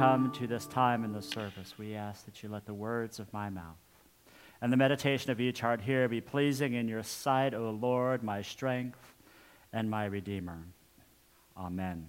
Come to this time in the service, we ask that you let the words of my mouth and the meditation of each heart here be pleasing in your sight, O Lord, my strength and my Redeemer. Amen.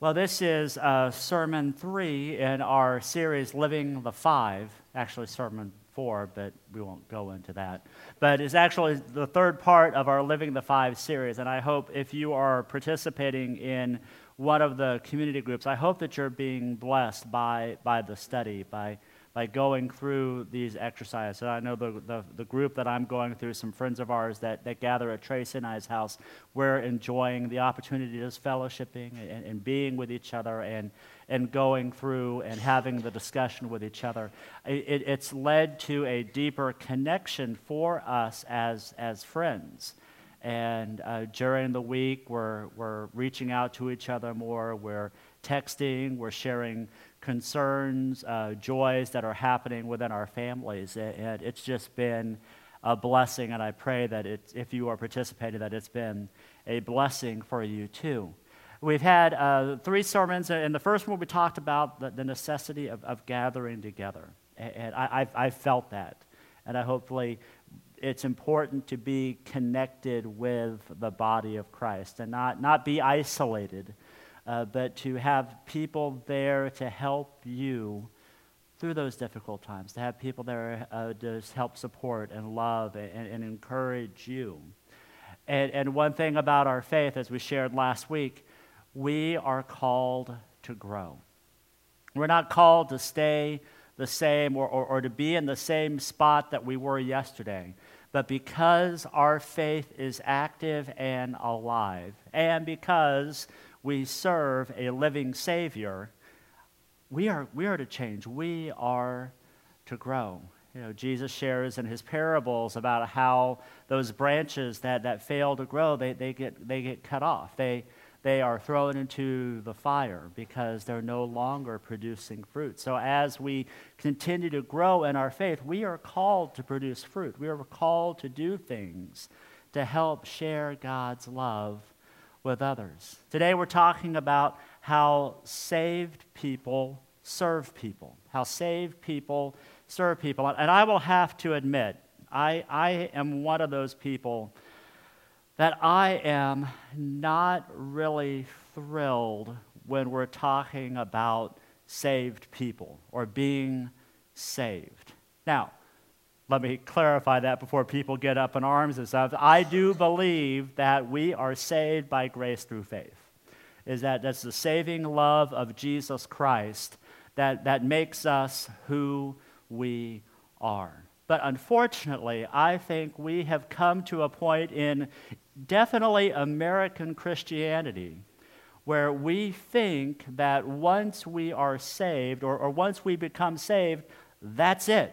Well, this is uh, sermon three in our series, Living the Five. Actually, sermon four, but we won't go into that. But it's actually the third part of our Living the Five series. And I hope if you are participating in one of the community groups. I hope that you're being blessed by, by the study, by, by going through these exercises. And I know the, the, the, group that I'm going through, some friends of ours that, that gather at Tracy and I's house, we're enjoying the opportunity just fellowshipping and, and being with each other and, and going through and having the discussion with each other. It, it's led to a deeper connection for us as, as friends. And uh, during the week, we're, we're reaching out to each other more. We're texting, we're sharing concerns, uh, joys that are happening within our families. And it's just been a blessing. And I pray that if you are participating, that it's been a blessing for you too. We've had uh, three sermons. and the first one, we talked about the, the necessity of, of, gathering together. And I, I've felt that. And I hopefully it's important to be connected with the body of Christ and not, not be isolated, uh, but to have people there to help you through those difficult times, to have people there uh, to help support and love and, and encourage you. And, and one thing about our faith, as we shared last week, we are called to grow. We're not called to stay the same or, or, or, to be in the same spot that we were yesterday. But because our faith is active and alive, and because we serve a living Savior, we are, we are to change. We are to grow. You know, Jesus shares in his parables about how those branches that, that fail to grow, they, they, get, they get cut off. They, they are thrown into the fire because they're no longer producing fruit. So, as we continue to grow in our faith, we are called to produce fruit. We are called to do things to help share God's love with others. Today, we're talking about how saved people serve people, how saved people serve people. And I will have to admit, I, I am one of those people that I am not really thrilled when we're talking about saved people or being saved. Now, let me clarify that before people get up in arms and stuff. I do believe that we are saved by grace through faith. Is that that's the saving love of Jesus Christ that, that makes us who we are. But unfortunately, I think we have come to a point in, definitely American Christianity, where we think that once we are saved or, or once we become saved, that's it.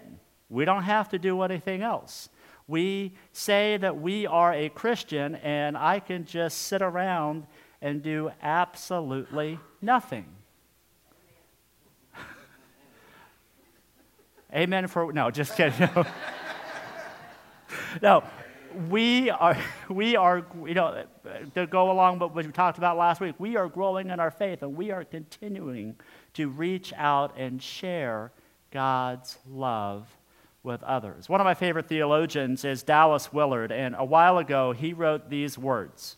We don't have to do anything else. We say that we are a Christian, and I can just sit around and do absolutely nothing. Amen for no, just kidding. No. no, we are, we are, you know, to go along with what we talked about last week, we are growing in our faith and we are continuing to reach out and share God's love with others. One of my favorite theologians is Dallas Willard, and a while ago he wrote these words.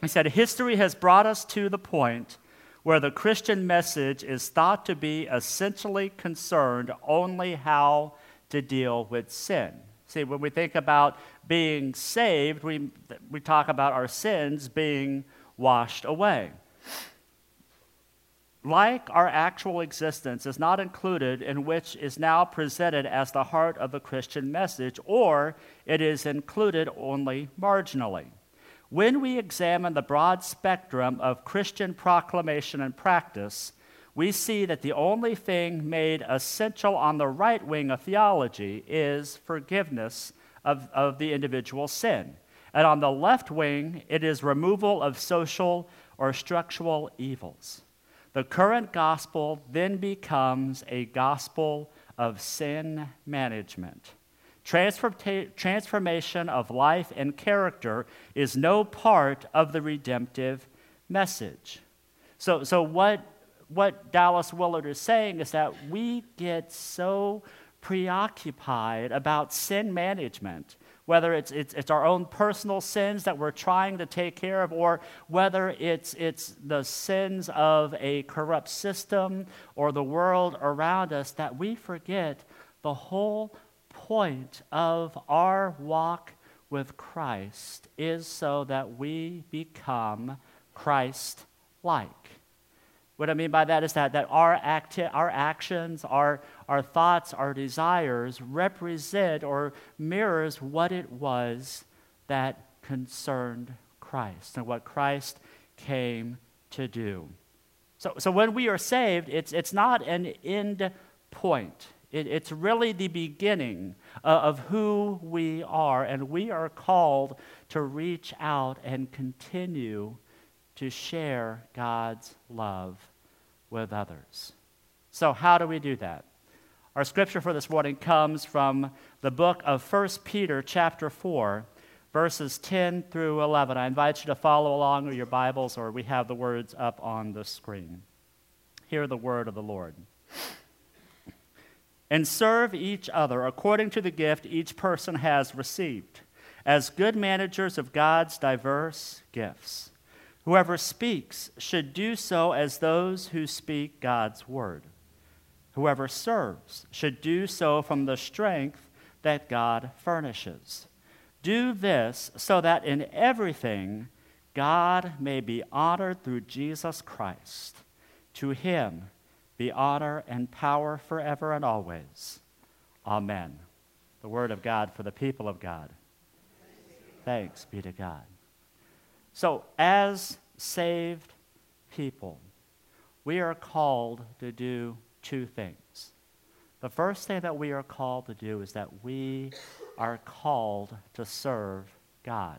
He said, History has brought us to the point where the Christian message is thought to be essentially concerned only how to deal with sin. See, when we think about being saved, we, we talk about our sins being washed away. Like our actual existence is not included in which is now presented as the heart of the Christian message, or it is included only marginally. When we examine the broad spectrum of Christian proclamation and practice, we see that the only thing made essential on the right wing of theology is forgiveness of, of the individual sin. And on the left wing, it is removal of social or structural evils. The current gospel then becomes a gospel of sin management. transformation of life and character is no part of the redemptive message. So, so what what Dallas Willard is saying is that we get so preoccupied about sin management, whether it's, it's, it's, our own personal sins that we're trying to take care of, or whether it's, it's the sins of a corrupt system or the world around us, that we forget the whole point of our walk with Christ is so that we become Christ like. What I mean by that is that, that our, acti- our actions, our, our thoughts, our desires represent or mirrors what it was that concerned Christ and what Christ came to do. So, so when we are saved, it's, it's not an end point. It, it's really the beginning of, of who we are, and we are called to reach out and continue to share God's love with others. So, how do we do that? Our scripture for this morning comes from the book of 1 Peter, chapter 4, verses 10 through 11. I invite you to follow along with your Bibles, or we have the words up on the screen. Hear the word of the Lord. And serve each other according to the gift each person has received, as good managers of God's diverse gifts. Whoever speaks should do so as those who speak God's word. Whoever serves should do so from the strength that God furnishes. Do this so that in everything God may be honored through Jesus Christ. To him be honor and power forever and always. Amen. The word of God for the people of God. Thanks be to God. So, as saved people, we are called to do two things. The first thing that we are called to do is that we are called to serve God.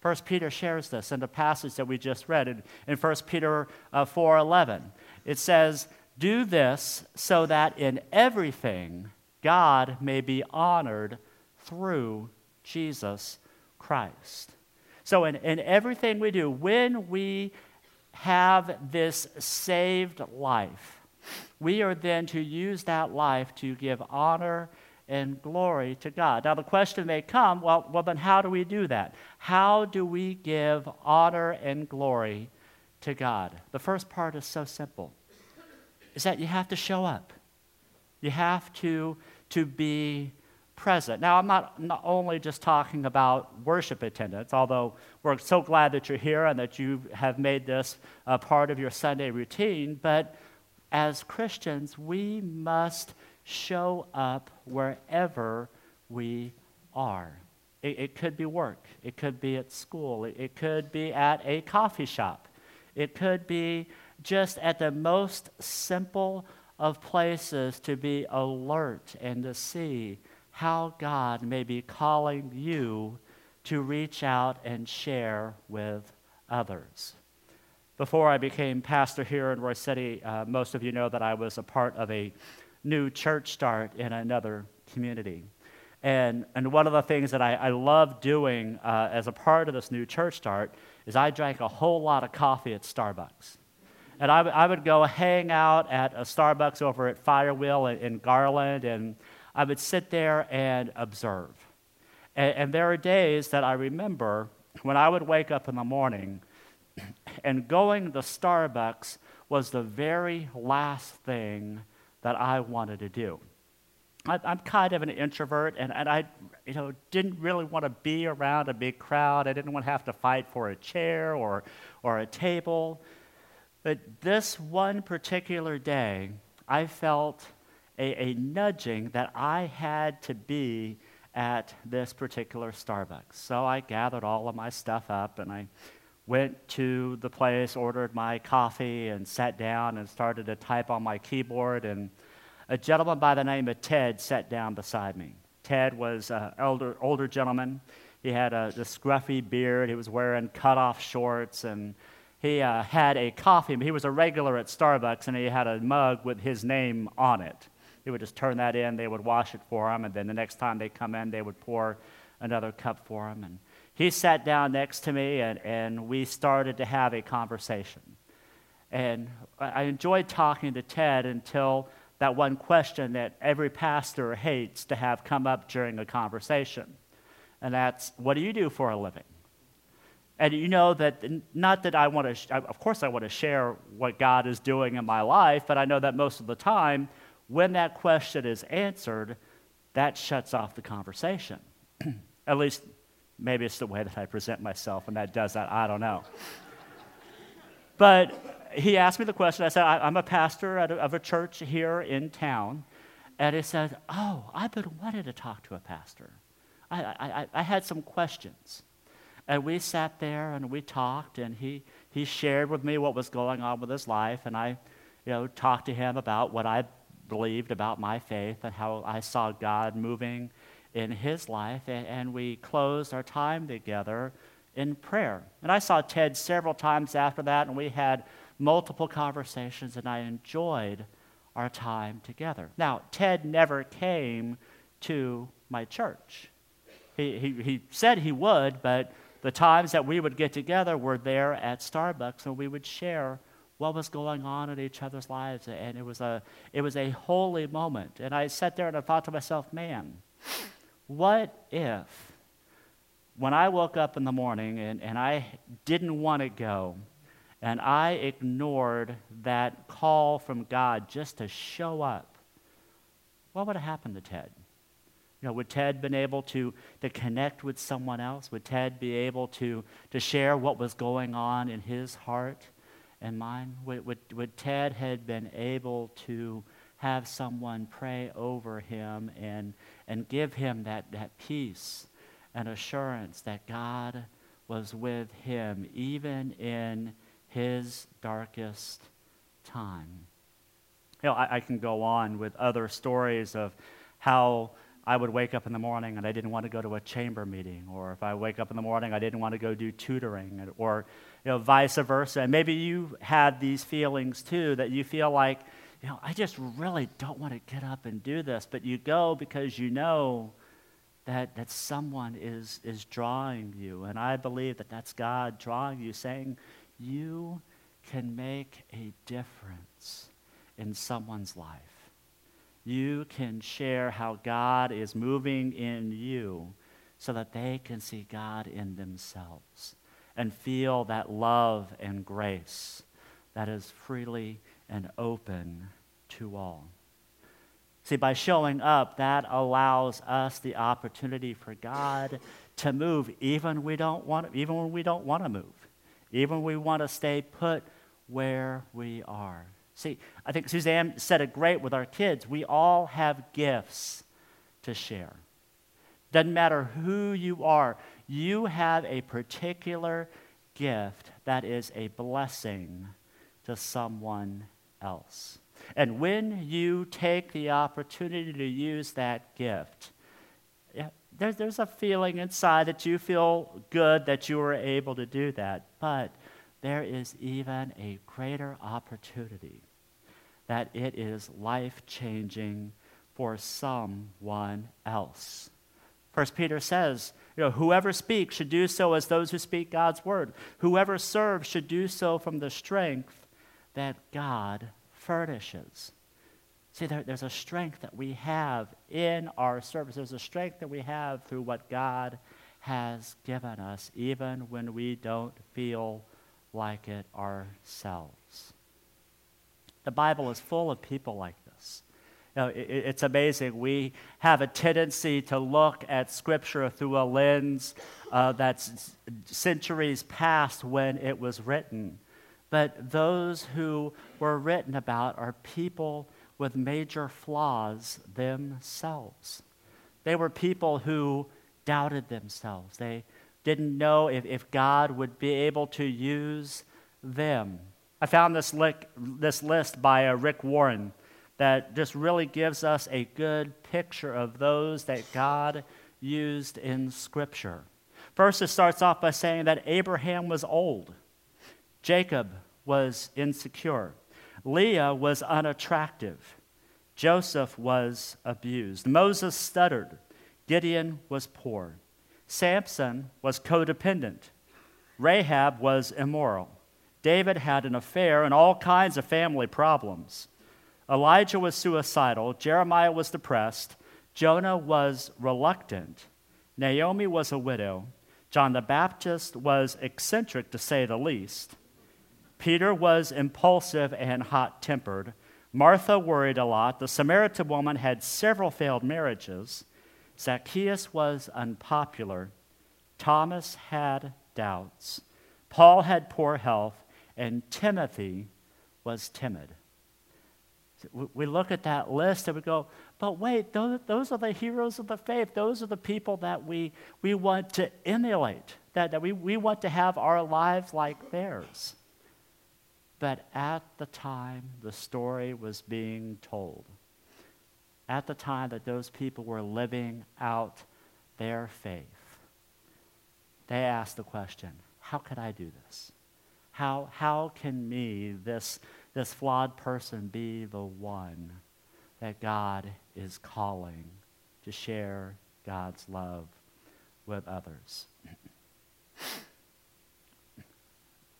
First Peter shares this in the passage that we just read in, in 1 Peter uh, 4.11. It says, Do this so that in everything God may be honored through Jesus Christ. So, in, in everything we do, when we have this saved life, we are then to use that life to give honor and glory to God. Now, the question may come well, well, then how do we do that? How do we give honor and glory to God? The first part is so simple is that you have to show up, you have to, to be present. Now, I'm not, not only just talking about worship attendance, although we're so glad that you're here and that you have made this a part of your Sunday routine, but as Christians, we must show up wherever we are. It, it could be work, it could be at school, it, it could be at a coffee shop, it could be just at the most simple of places to be alert and to see how God may be calling you to reach out and share with others. Before I became pastor here in Royse City, uh, most of you know that I was a part of a new church start in another community. And, and one of the things that I, I love doing uh, as a part of this new church start is I drank a whole lot of coffee at Starbucks. And I, w- I would go hang out at a Starbucks over at Firewheel in, in Garland and I would sit there and observe. And, and there are days that I remember when I would wake up in the morning and going to Starbucks was the very last thing that I wanted to do. I, am kind of an introvert, and, and I you know, didn't really want to be around a big crowd. I didn't want to have to fight for a chair or, or a table. But this one particular day, I felt a, a nudging that I had to be at this particular Starbucks. So I gathered all of my stuff up and I went to the place, ordered my coffee, and sat down and started to type on my keyboard. And a gentleman by the name of Ted sat down beside me. Ted was an elder, older gentleman. He had a, a scruffy beard. He was wearing cut-off shorts, and he uh, had a coffee. He was a regular at Starbucks, and he had a mug with his name on it. He would just turn that in. They would wash it for him, and then the next time they come in, they would pour another cup for him. And he sat down next to me, and, and we started to have a conversation. And I enjoyed talking to Ted until that one question that every pastor hates to have come up during a conversation. And that's, what do you do for a living? And you know that, not that I want to, of course, I want to share what God is doing in my life, but I know that most of the time, when that question is answered, that shuts off the conversation. At least, maybe it's the way that I present myself, and that does that. I don't know. but he asked me the question. I said, I'm a pastor of a church here in town. And he said, Oh, I've been wanting to talk to a pastor. I, I, I had some questions. And we sat there and we talked, and he, he shared with me what was going on with his life. And I you know, talked to him about what I believed about my faith and how I saw God moving in his life. And, we closed our time together in prayer. And I saw Ted several times after that, and we had multiple conversations, and I enjoyed our time together. Now, Ted never came to my church. He, he, he said he would, but the times that we would get together were there at Starbucks, and we would share what was going on in each other's lives. And it was a, it was a holy moment. And I sat there and I thought to myself, man, what if when I woke up in the morning and, and I didn't want to go, and I ignored that call from God just to show up, what would have happened to Ted? You know, would Ted been able to, to connect with someone else? Would Ted be able to, to share what was going on in his heart? And mine? Would, would, would Ted had been able to have someone pray over him and, and give him that, that peace and assurance that God was with him even in his darkest time. You know, I, I can go on with other stories of how I would wake up in the morning and I didn't want to go to a chamber meeting, or if I wake up in the morning, I didn't want to go do tutoring, or you know, vice versa. And maybe you had these feelings too that you feel like, you know, I just really don't want to get up and do this, but you go because you know that, that someone is, is drawing you. And I believe that that's God drawing you, saying, you can make a difference in someone's life you can share how God is moving in you so that they can see God in themselves and feel that love and grace that is freely and open to all. See, by showing up, that allows us the opportunity for God to move even we don't want even when we don't want to move. Even when we want to stay put where we are. See, I think Suzanne said it great with our kids. We all have gifts to share. Doesn't matter who you are, you have a particular gift that is a blessing to someone else. And when you take the opportunity to use that gift, there's, a feeling inside that you feel good that you were able to do that. But there is even a greater opportunity that it is life changing for someone else. First Peter says, you know, whoever speaks should do so as those who speak God's word. Whoever serves should do so from the strength that God furnishes. See, there, there's a strength that we have in our service. There's a strength that we have through what God has given us, even when we don't feel like it ourselves. The Bible is full of people like. You know, it, it's amazing. We have a tendency to look at Scripture through a lens uh, that's centuries past when it was written. But those who were written about are people with major flaws themselves. They were people who doubted themselves. They didn't know if, if God would be able to use them. I found this, lick, this list by uh, Rick Warren that just really gives us a good picture of those that God used in Scripture. First, it starts off by saying that Abraham was old, Jacob was insecure, Leah was unattractive, Joseph was abused, Moses stuttered, Gideon was poor, Samson was codependent, Rahab was immoral, David had an affair and all kinds of family problems. Elijah was suicidal, Jeremiah was depressed, Jonah was reluctant, Naomi was a widow, John the Baptist was eccentric to say the least, Peter was impulsive and hot tempered, Martha worried a lot, the Samaritan woman had several failed marriages, Zacchaeus was unpopular, Thomas had doubts, Paul had poor health, and Timothy was timid we look at that list and we go, but wait, those, are the heroes of the faith. Those are the people that we, we want to emulate, that, that we, we want to have our lives like theirs. But at the time the story was being told, at the time that those people were living out their faith, they asked the question how could I do this? How, how can me, this this flawed person be the one that God is calling to share God's love with others.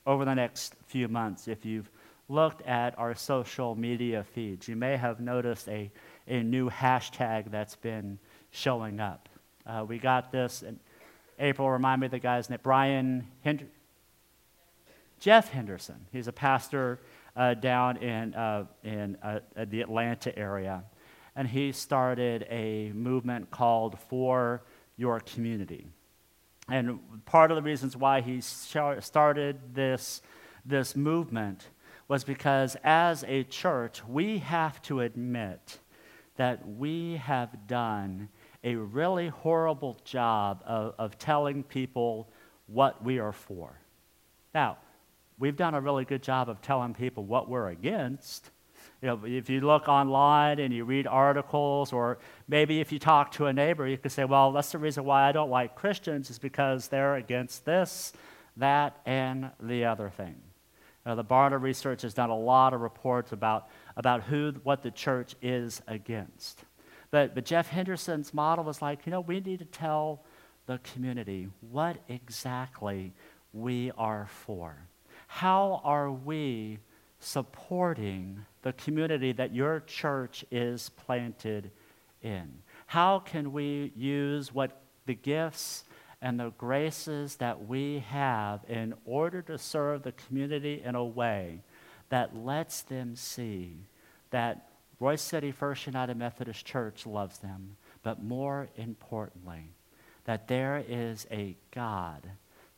Over the next few months, if you've looked at our social media feeds, you may have noticed a, a new hashtag that's been showing up. Uh, we got this, in April, remind me of the guy's name, Brian Hend- Jeff Henderson. He's a pastor uh, down in, uh, in uh, the Atlanta area. And he started a movement called For Your Community. And part of the reasons why he started this, this movement was because as a church, we have to admit that we have done a really horrible job of, of telling people what we are for. Now, we've done a really good job of telling people what we're against. You know, if you look online and you read articles, or maybe if you talk to a neighbor, you can say, well, that's the reason why I don't like Christians, is because they're against this, that, and the other thing. The Barna Research has done a lot of reports about, about who, what the church is against. But, but Jeff Henderson's model was like, you know, we need to tell the community what exactly we are for how are we supporting the community that your church is planted in? How can we use what the gifts and the graces that we have in order to serve the community in a way that lets them see that Royse City First United Methodist Church loves them, but more importantly, that there is a God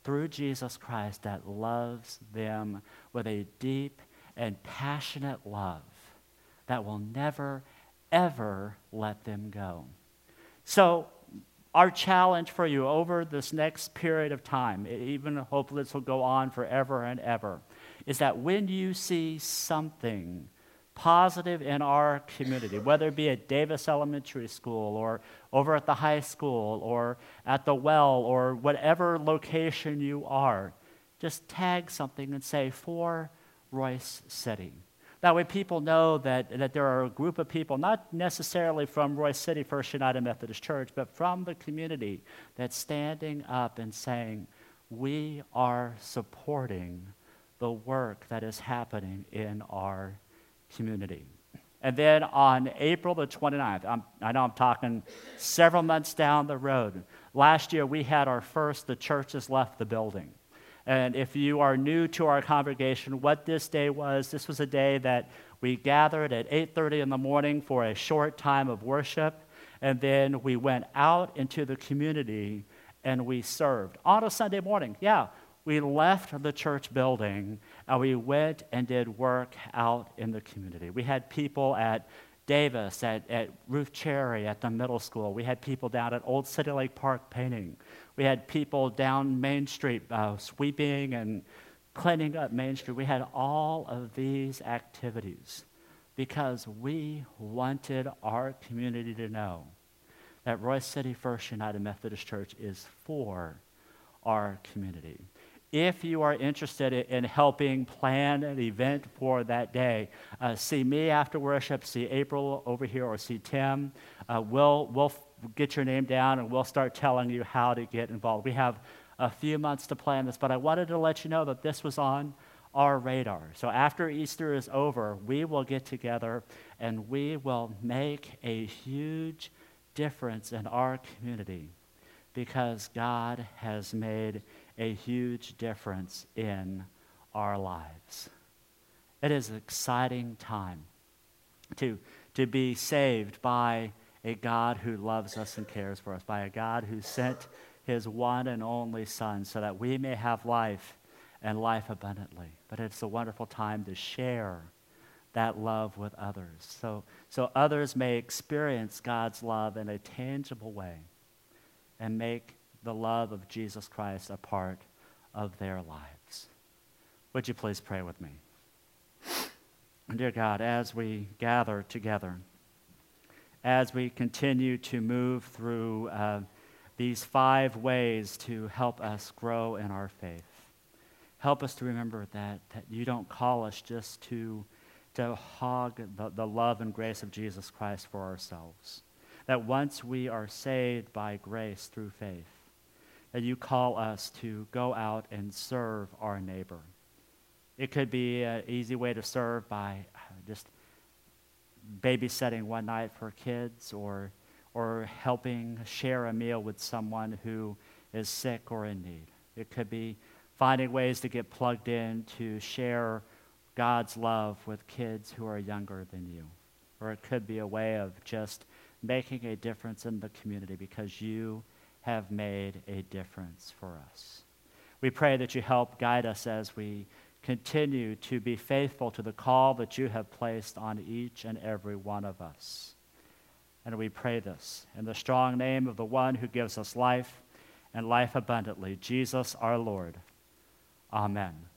through Jesus Christ that loves them with a deep and passionate love that will never, ever let them go. So, our challenge for you over this next period of time, even hopefully this will go on forever and ever, is that when you see something positive in our community, whether it be at Davis Elementary School or over at the high school or at the well or whatever location you are, just tag something and say, for Royse City. That way, people know that, that there are a group of people, not necessarily from Royse City First United Methodist Church, but from the community that's standing up and saying, We are supporting the work that is happening in our community. And then on April the 29th, I'm, i know I'm talking several months down the road, last year we had our first The Church Has Left the Building. And if you are new to our congregation, what this day was, this was a day that we gathered at 8:30 in the morning for a short time of worship, and then we went out into the community and we served on a Sunday morning. Yeah, we left the church building and we went and did work out in the community. We had people at Davis, at, at Ruth Cherry at the middle school. We had people down at Old City Lake Park painting. We had people down Main Street uh, sweeping and cleaning up Main Street. We had all of these activities because we wanted our community to know that Royse City First United Methodist Church is for our community. If you are interested in helping plan an event for that day, uh, see me after worship, see April over here, or see Tim. Uh, we'll, we'll get your name down and we'll start telling you how to get involved. We have a few months to plan this, but I wanted to let you know that this was on our radar. So after Easter is over, we will get together and we will make a huge difference in our community because God has made a huge difference in our lives. It is an exciting time to, to be saved by a God who loves us and cares for us, by a God who sent his one and only Son so that we may have life and life abundantly. But it's a wonderful time to share that love with others so, so others may experience God's love in a tangible way and make the love of Jesus Christ a part of their lives. Would you please pray with me? Dear God, as we gather together, as we continue to move through uh, these five ways to help us grow in our faith, help us to remember that, that you don't call us just to, to hog the, the love and grace of Jesus Christ for ourselves. That once we are saved by grace through faith, that you call us to go out and serve our neighbor. It could be an easy way to serve by uh, just babysitting one night for kids or, or helping share a meal with someone who is sick or in need. It could be finding ways to get plugged in to share God's love with kids who are younger than you. Or it could be a way of just making a difference in the community because you have made a difference for us. We pray that you help guide us as we continue to be faithful to the call that you have placed on each and every one of us. And we pray this in the strong name of the one who gives us life and life abundantly, Jesus our Lord. Amen.